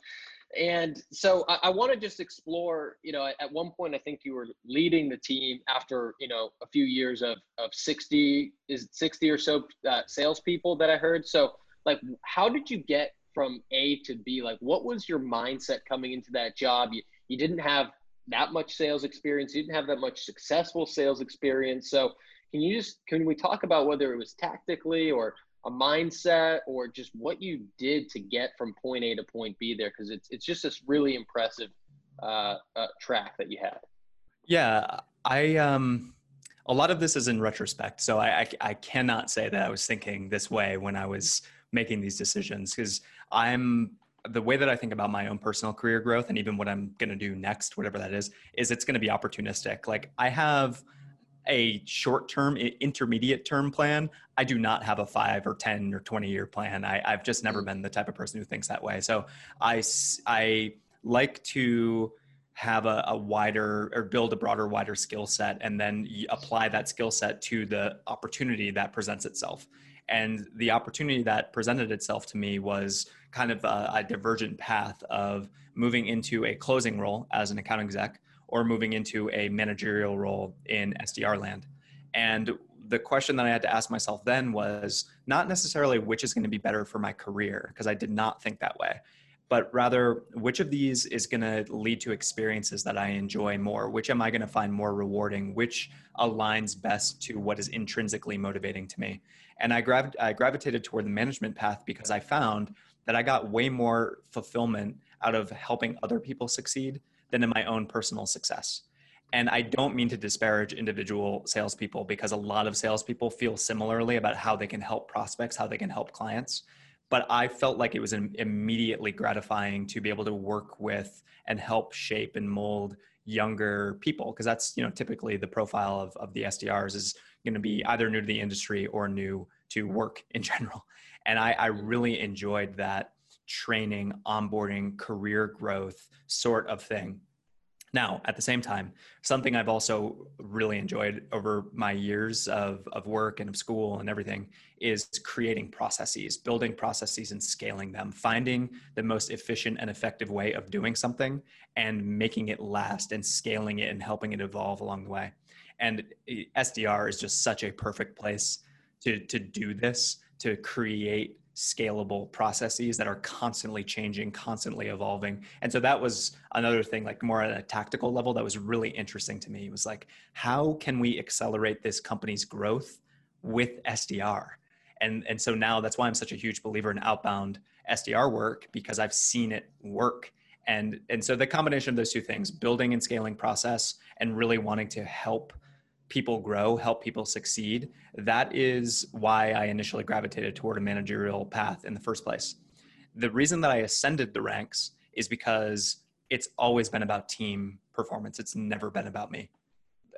and so I, I want to just explore, you know, at, at, one point, I think you were leading the team after, you know, a few years of, of 60, is 60 or so uh, salespeople that I heard. So like how did you get from A to B? Like what was your mindset coming into that job? You you didn't have that much sales experience, you didn't have that much successful sales experience. So can you just can we talk about whether it was tactically or a mindset or just what you did to get from point A to point B there? Because it's it's just this really impressive uh, uh, track that you had.
Yeah, I um a lot of this is in retrospect, so I, I, I cannot say that I was thinking this way when I was making these decisions because I'm the way that I think about my own personal career growth and even what I'm going to do next, whatever that is, is it's going to be opportunistic. Like I have a short term, intermediate term plan. I do not have a five or 10 or 20 year plan. I, have just never mm. been the type of person who thinks that way. So I, I like to have a, a wider or build a broader, wider skill set and then apply that skill set to the opportunity that presents itself. And the opportunity that presented itself to me was kind of a, a divergent path of moving into a closing role as an account exec or moving into a managerial role in SDR land. And the question that I had to ask myself then was not necessarily which is going to be better for my career, because I did not think that way, but rather which of these is going to lead to experiences that I enjoy more? Which am I going to find more rewarding? Which aligns best to what is intrinsically motivating to me? And I, grav- I gravitated toward the management path because I found that I got way more fulfillment out of helping other people succeed than in my own personal success. And I don't mean to disparage individual salespeople because a lot of salespeople feel similarly about how they can help prospects, how they can help clients. But I felt like it was immediately gratifying to be able to work with and help shape and mold younger people because that's you know typically the profile of, of the SDRs is going to be either new to the industry or new to work in general. And I, I really enjoyed that training, onboarding, career growth sort of thing. Now, at the same time, something I've also really enjoyed over my years of, of work and of school and everything is creating processes, building processes and scaling them, finding the most efficient and effective way of doing something and making it last and scaling it and helping it evolve along the way. And SDR is just such a perfect place to, to do this, to create scalable processes that are constantly changing, constantly evolving. And so that was another thing, like more at a tactical level, that was really interesting to me. It was like, how can we accelerate this company's growth with SDR? And, and so now that's why I'm such a huge believer in outbound SDR work because I've seen it work. And, and so the combination of those two things, building and scaling process and really wanting to help people grow, help people succeed. That is why I initially gravitated toward a managerial path in the first place. The reason that I ascended the ranks is because it's always been about team performance. It's never been about me.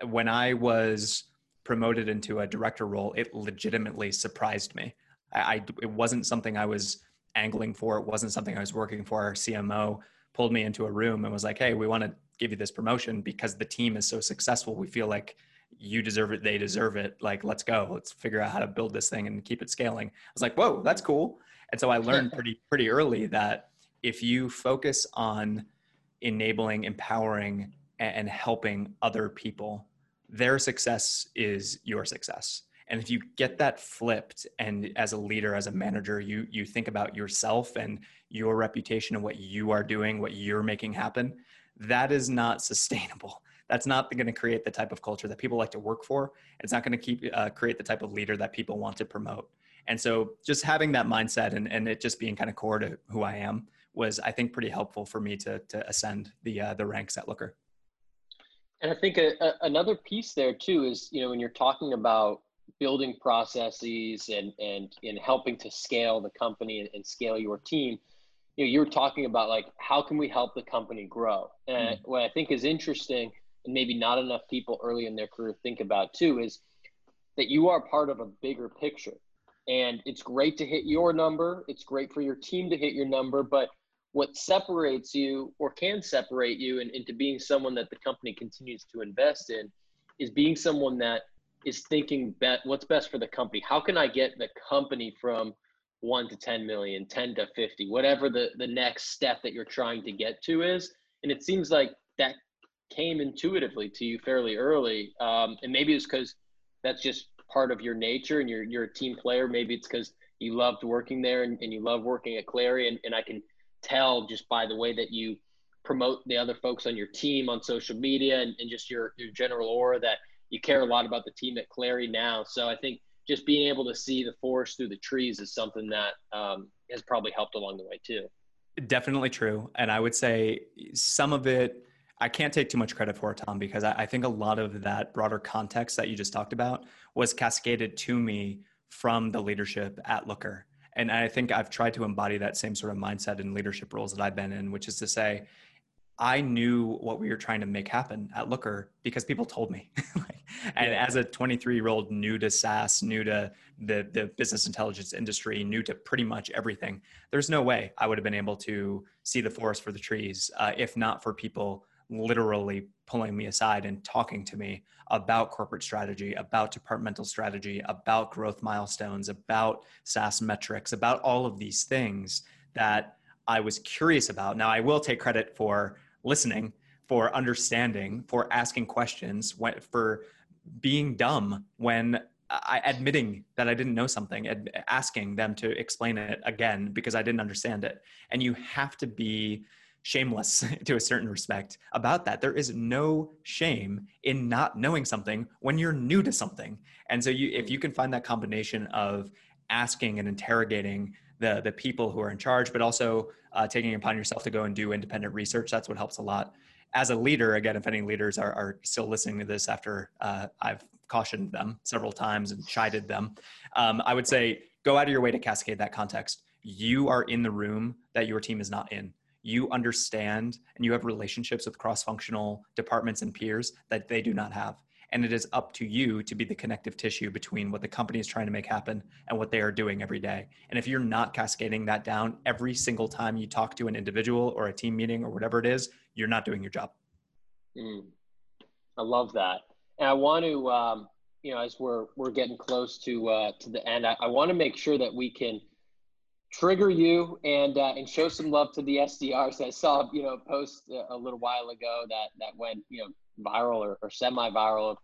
When I was promoted into a director role, it legitimately surprised me. I, I it wasn't something I was angling for. It wasn't something I was working for. Our CMO pulled me into a room and was like, "Hey, we want to give you this promotion because the team is so successful. We feel like you deserve it, they deserve it. Like, let's go. Let's figure out how to build this thing and keep it scaling. I was like, whoa, that's cool. And so I learned pretty pretty early that if you focus on enabling, empowering, and helping other people, their success is your success. And if you get that flipped, and as a leader, as a manager, you you think about yourself and your reputation and what you are doing, what you're making happen, that is not sustainable that's not going to create the type of culture that people like to work for. It's not going to keep uh, create the type of leader that people want to promote. And so just having that mindset and, and it just being kind of core to who I am was, I think, pretty helpful for me to, to ascend the, uh, the ranks at Looker.
And I think a, a, another piece there too is, you know, when you're talking about building processes and, and, and helping to scale the company and, and scale your team, you know, you were talking about like, how can we help the company grow? And mm what I think is interesting – and maybe not enough people early in their career think about too is that you are part of a bigger picture. And it's great to hit your number, it's great for your team to hit your number, but what separates you or can separate you and, into being someone that the company continues to invest in is being someone that is thinking that what's best for the company. How can I get the company from one to 10 million, 10 to 50, whatever the, the next step that you're trying to get to is. And it seems like that came intuitively to you fairly early. Um, and maybe it's because that's just part of your nature and you're, you're a team player. Maybe it's because you loved working there and, and you love working at Clari, And, and I can tell just by the way that you promote the other folks on your team on social media and, and just your, your general aura that you care a lot about the team at Clari now. So I think just being able to see the forest through the trees is something that um, has probably helped along the way too.
Definitely true. And I would say some of it I can't take too much credit for it, Tom, because I, I think a lot of that broader context that you just talked about was cascaded to me from the leadership at Looker. And I think I've tried to embody that same sort of mindset in leadership roles that I've been in, which is to say, I knew what we were trying to make happen at Looker because people told me. and yeah. as a 23 year old new to SaaS, new to the, the business intelligence industry, new to pretty much everything, there's no way I would have been able to see the forest for the trees uh, if not for people literally pulling me aside and talking to me about corporate strategy, about departmental strategy, about growth milestones, about SaaS metrics, about all of these things that I was curious about. Now, I will take credit for listening, for understanding, for asking questions, for being dumb when I, admitting that I didn't know something, ad, asking them to explain it again because I didn't understand it. And you have to be shameless to a certain respect about that. There is no shame in not knowing something when you're new to something. And so you if you can find that combination of asking and interrogating the the people who are in charge, but also uh, taking upon yourself to go and do independent research, that's what helps a lot. As a leader, again, if any leaders are, are still listening to this after uh, I've cautioned them several times and chided them, um, I would say go out of your way to cascade that context. You are in the room that your team is not in you understand and you have relationships with cross functional departments and peers that they do not have. And it is up to you to be the connective tissue between what the company is trying to make happen and what they are doing every day. And if you're not cascading that down every single time you talk to an individual or a team meeting or whatever it is, you're not doing your job.
Mm. I love that. And I want to, um, you know, as we're we're getting close to uh, to the end, I, I want to make sure that we can trigger you and uh, and show some love to the SDRs. I saw you know post a, little while ago that that went you know viral or, or semi-viral.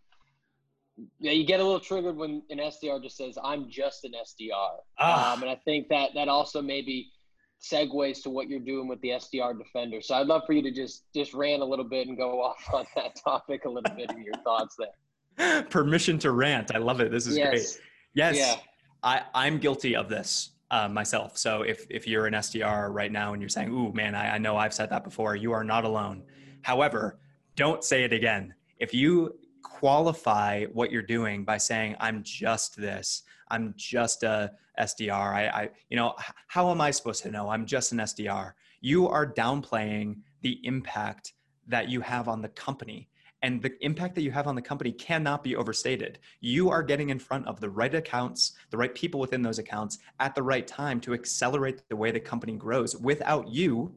Yeah, you get a little triggered when an SDR just says, "I'm just an SDR," ah. um, and I think that that also maybe segues to what you're doing with the SDR defender. So I'd love for you to just just rant a little bit and go off on that topic a little bit of your thoughts there.
Permission to rant. I love it. This is yes. great. Yes. Yeah. I, I'm guilty of this uh, myself. So if if you're an SDR right now and you're saying, "Ooh, man, I, I know I've said that before," you are not alone. However, don't say it again. If you qualify what you're doing by saying, "I'm just this," "I'm just a SDR," I, I you know, how am I supposed to know? I'm just an SDR. You are downplaying the impact that you have on the company and the impact that you have on the company cannot be overstated. You are getting in front of the right accounts, the right people within those accounts at the right time to accelerate the way the company grows. Without you,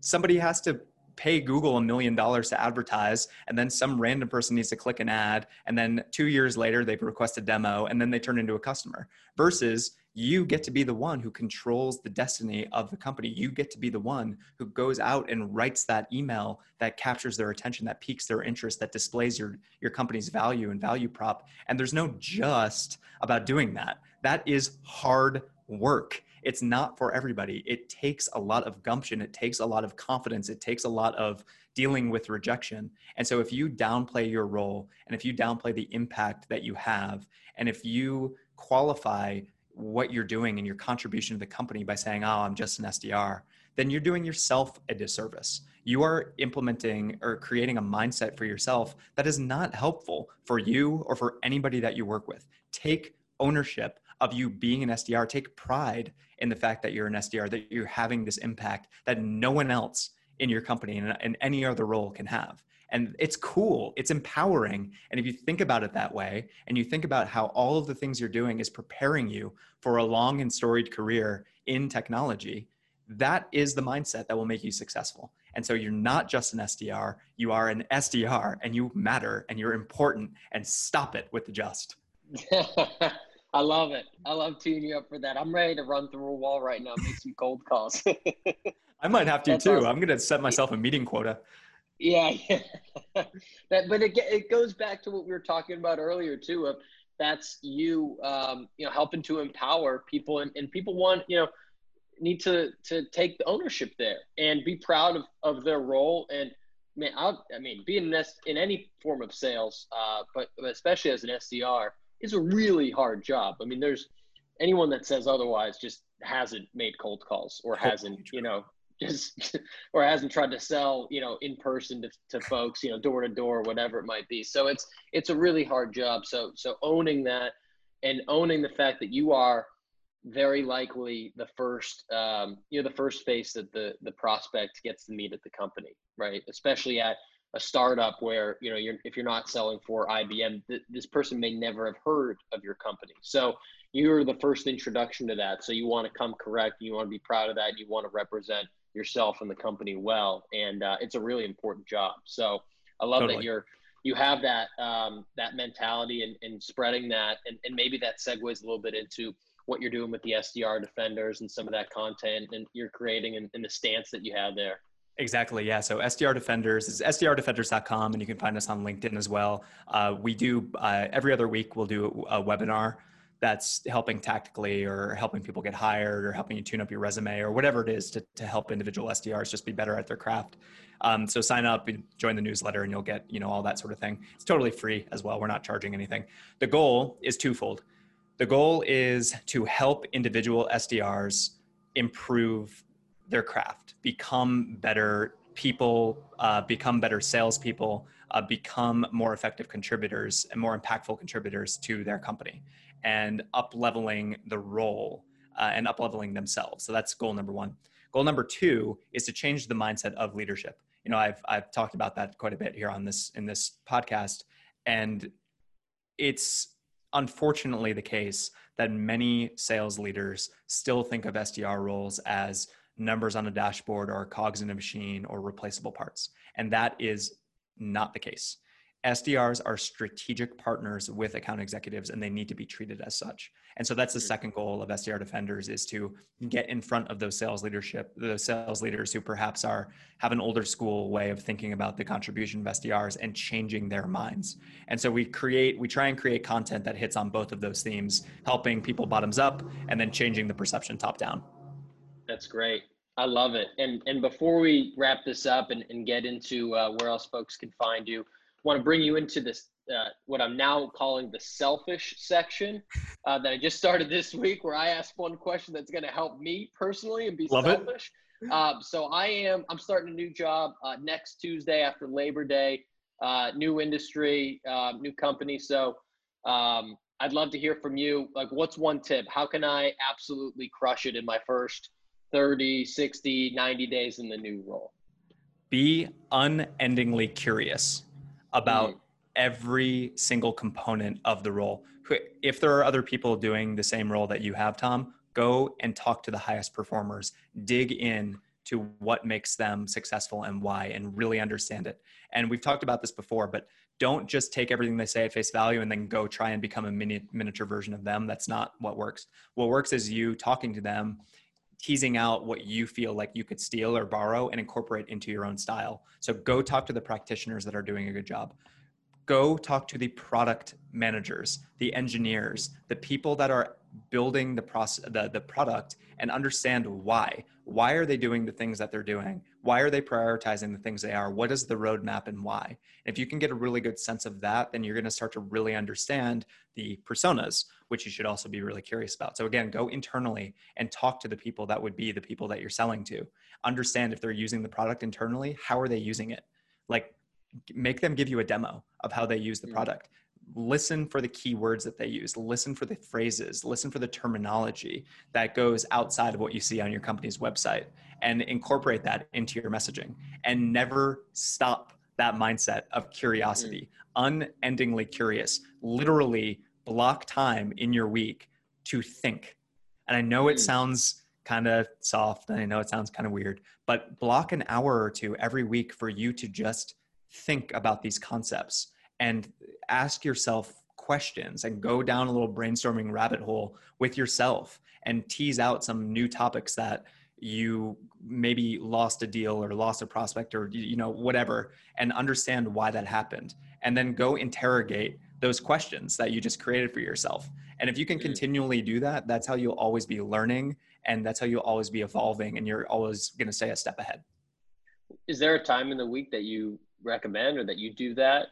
somebody has to pay Google a million dollars to advertise, and then some random person needs to click an ad, and then two years later they've requested a demo, and then they turn into a customer. Versus you get to be the one who controls the destiny of the company. You get to be the one who goes out and writes that email that captures their attention, that piques their interest, that displays your, your company's value and value prop. And there's no just about doing that. That is hard work. It's not for everybody. It takes a lot of gumption. It takes a lot of confidence. It takes a lot of dealing with rejection. And so if you downplay your role and if you downplay the impact that you have, and if you qualify what you're doing and your contribution to the company by saying, oh, I'm just an SDR, then you're doing yourself a disservice. You are implementing or creating a mindset for yourself that is not helpful for you or for anybody that you work with. Take ownership of you being an SDR. Take pride in the fact that you're an SDR, that you're having this impact that no one else in your company and in any other role can have and it's cool it's empowering and if you think about it that way and you think about how all of the things you're doing is preparing you for a long and storied career in technology that is the mindset that will make you successful and so you're not just an SDR you are an SDR and you matter and you're important and stop it with the just
I love it. I love teeing you up for that. I'm ready to run through a wall right now, make some cold calls.
I might have to That's too. Awesome. I'm going to set myself a meeting quota.
Yeah, yeah. that, but it it goes back to what we were talking about earlier too. Of that's you, um, you know, helping to empower people, and, and people want you know need to to take the ownership there and be proud of, of their role. And man, I'll, I mean, being in, in any form of sales, uh, but especially as an SDR, is a really hard job. I mean, there's anyone that says otherwise just hasn't made cold calls or hasn't, you know, just or hasn't tried to sell you know in person to, to folks you know door to door whatever it might be. So it's it's a really hard job. So so owning that and owning the fact that you are very likely the first um, you know the first face that the the prospect gets to meet at the company right? Especially at a startup where you know you're if you're not selling for IBM th- this person may never have heard of your company. So you're the first introduction to that. So you want to come correct you want to be proud of that and you want to represent yourself and the company well. And uh, it's a really important job. So I love totally. that you're you have that um, that mentality and, and spreading that, and, and maybe that segues a little bit into what you're doing with the SDR defenders and some of that content and you're creating and, and the stance that you have there.
Exactly. Yeah. So SDR Defenders is SDRDefenders.com, and you can find us on LinkedIn as well. Uh, we do uh, every other week. We'll do a, a webinar that's helping tactically or helping people get hired or helping you tune up your resume or whatever it is to, to help individual SDRs just be better at their craft. Um, so sign up and join the newsletter and you'll get, you know, all that sort of thing. It's totally free as well. We're not charging anything. The goal is twofold. The goal is to help individual SDRs improve their craft, become better people, uh, become better salespeople, uh, become more effective contributors and more impactful contributors to their company and up leveling the role uh, and up leveling themselves. So that's goal number one. Goal number two is to change the mindset of leadership. You know, I've I've talked about that quite a bit here on this in this podcast, and it's unfortunately the case that many sales leaders still think of SDR roles as numbers on a dashboard or cogs in a machine or replaceable parts, and that is not the case. SDRs are strategic partners with account executives and they need to be treated as such. And so that's the mm. second goal of SDR defenders is to get in front of those sales leadership, those sales leaders who perhaps are have an older school way of thinking about the contribution of SDRs and changing their minds. And so we create we try and create content that hits on both of those themes, helping people bottoms up and then changing the perception top down.
That's great. I love it. And and before we wrap this up and, and get into uh, where else folks can find you, want to bring you into this uh, what I'm now calling the selfish section uh, that I just started this week, where I ask one question that's going to help me personally and be Love selfish. Um, so I am I'm starting a new job uh, next Tuesday after Labor Day. Uh, new industry, um, new company. So um, I'd love to hear from you. Like, what's one tip? How can I absolutely crush it in my first 30, 60, 90 days in the new role?
Be unendingly curious about mm. every single component of the role. If there are other people doing the same role that you have, Tom, go and talk to the highest performers, dig in to what makes them successful and why, and really understand it. And we've talked about this before, but don't just take everything they say at face value and then go try and become a mini, miniature version of them. That's not what works. What works is you talking to them teasing out what you feel like you could steal or borrow and incorporate into your own style. So go talk to the practitioners that are doing a good job. Go talk to the product managers, the engineers, the people that are building the process the, the product and understand why why are they doing the things that they're doing? Why are they prioritizing the things they are? What is the roadmap and why? And if you can get a really good sense of that then you're going to start to really understand the personas which you should also be really curious about. So again go internally and talk to the people that would be the people that you're selling to. Understand if they're using the product internally how are they using it? Like make them give you a demo of how they use the mm. product listen for the keywords that they use listen for the phrases listen for the terminology that goes outside of what you see on your company's website and incorporate that into your messaging and never stop that mindset of curiosity mm-hmm. unendingly curious literally block time in your week to think and i know it mm. sounds kind of soft and i know it sounds kind of weird but block an hour or two every week for you to just think about these concepts and ask yourself questions and go down a little brainstorming rabbit hole with yourself and tease out some new topics that you maybe lost a deal or lost a prospect or you know whatever and understand why that happened. And then go interrogate those questions that you just created for yourself. And if you can mm. continually do that that's how you'll always be learning and that's how you'll always be evolving and you're always going to stay a step ahead.
Is there a time in the week that you recommend or that you do that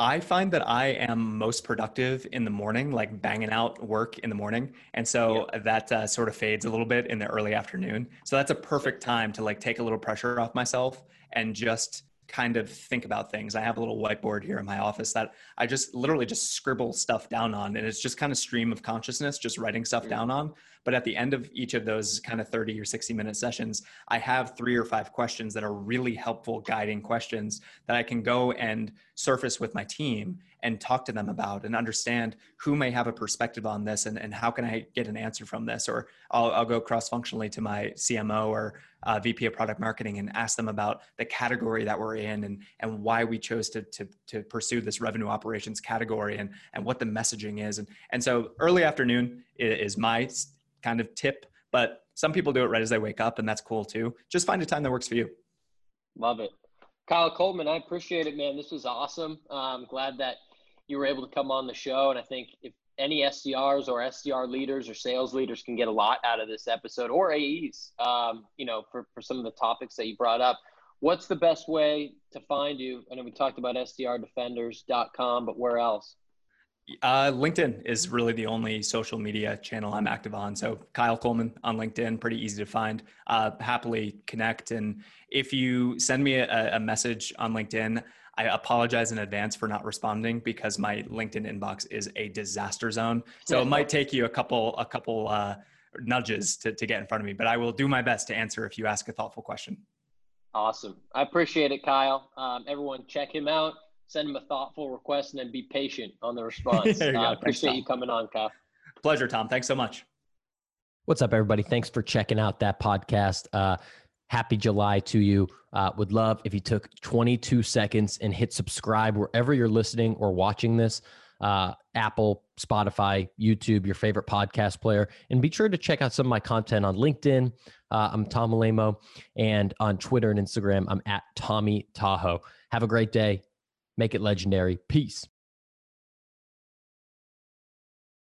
I find that I am most productive in the morning, like banging out work in the morning. And so yeah. that uh, sort of fades a little bit in the early afternoon. So that's a perfect time to like take a little pressure off myself and just kind of think about things. I have a little whiteboard here in my office that I just literally just scribble stuff down on. And it's just kind of stream of consciousness, just writing stuff mm-hmm. down on. But at the end of each of those kind of 30 or 60 minute sessions, I have three or five questions that are really helpful guiding questions that I can go and surface with my team and talk to them about and understand who may have a perspective on this and, and how can I get an answer from this. Or I'll, I'll go cross functionally to my CMO or uh, VP of product marketing and ask them about the category that we're in and, and why we chose to, to, to pursue this revenue operations category and, and what the messaging is. And, and so early afternoon is my kind of tip, but some people do it right as they wake up and that's cool too. Just find a time that works for you.
Love it. Kyle Coleman, I appreciate it, man. This was awesome. I'm glad that you were able to come on the show. And I think if any SDRs or SDR leaders or sales leaders can get a lot out of this episode or AEs, um, you know, for, for some of the topics that you brought up. What's the best way to find you? I know we talked about SDRdefenders.com, but where else?
Uh, LinkedIn is really the only social media channel I'm active on. So Kyle Coleman on LinkedIn, pretty easy to find. Uh, happily connect. And if you send me a, a, message on LinkedIn, I apologize in advance for not responding because my LinkedIn inbox is a disaster zone. So it might take you a couple a couple uh, nudges to, to get in front of me, but I will do my best to answer if you ask a thoughtful question.
Awesome. I appreciate it, Kyle. Um, everyone, check him out send him a thoughtful request and then be patient on the response. I uh, appreciate Thanks, you coming on, Kyle.
Pleasure, Tom. Thanks so much.
What's up, everybody? Thanks for checking out that podcast. Uh, happy July to you. Uh, would love if you took 22 seconds and hit subscribe wherever you're listening or watching this. Uh, Apple, Spotify, YouTube, your favorite podcast player. And be sure to check out some of my content on LinkedIn. Uh, I'm Tom Alaimo. And on Twitter and Instagram, I'm at Tommy Tahoe. Have a great day. Make it legendary. Peace.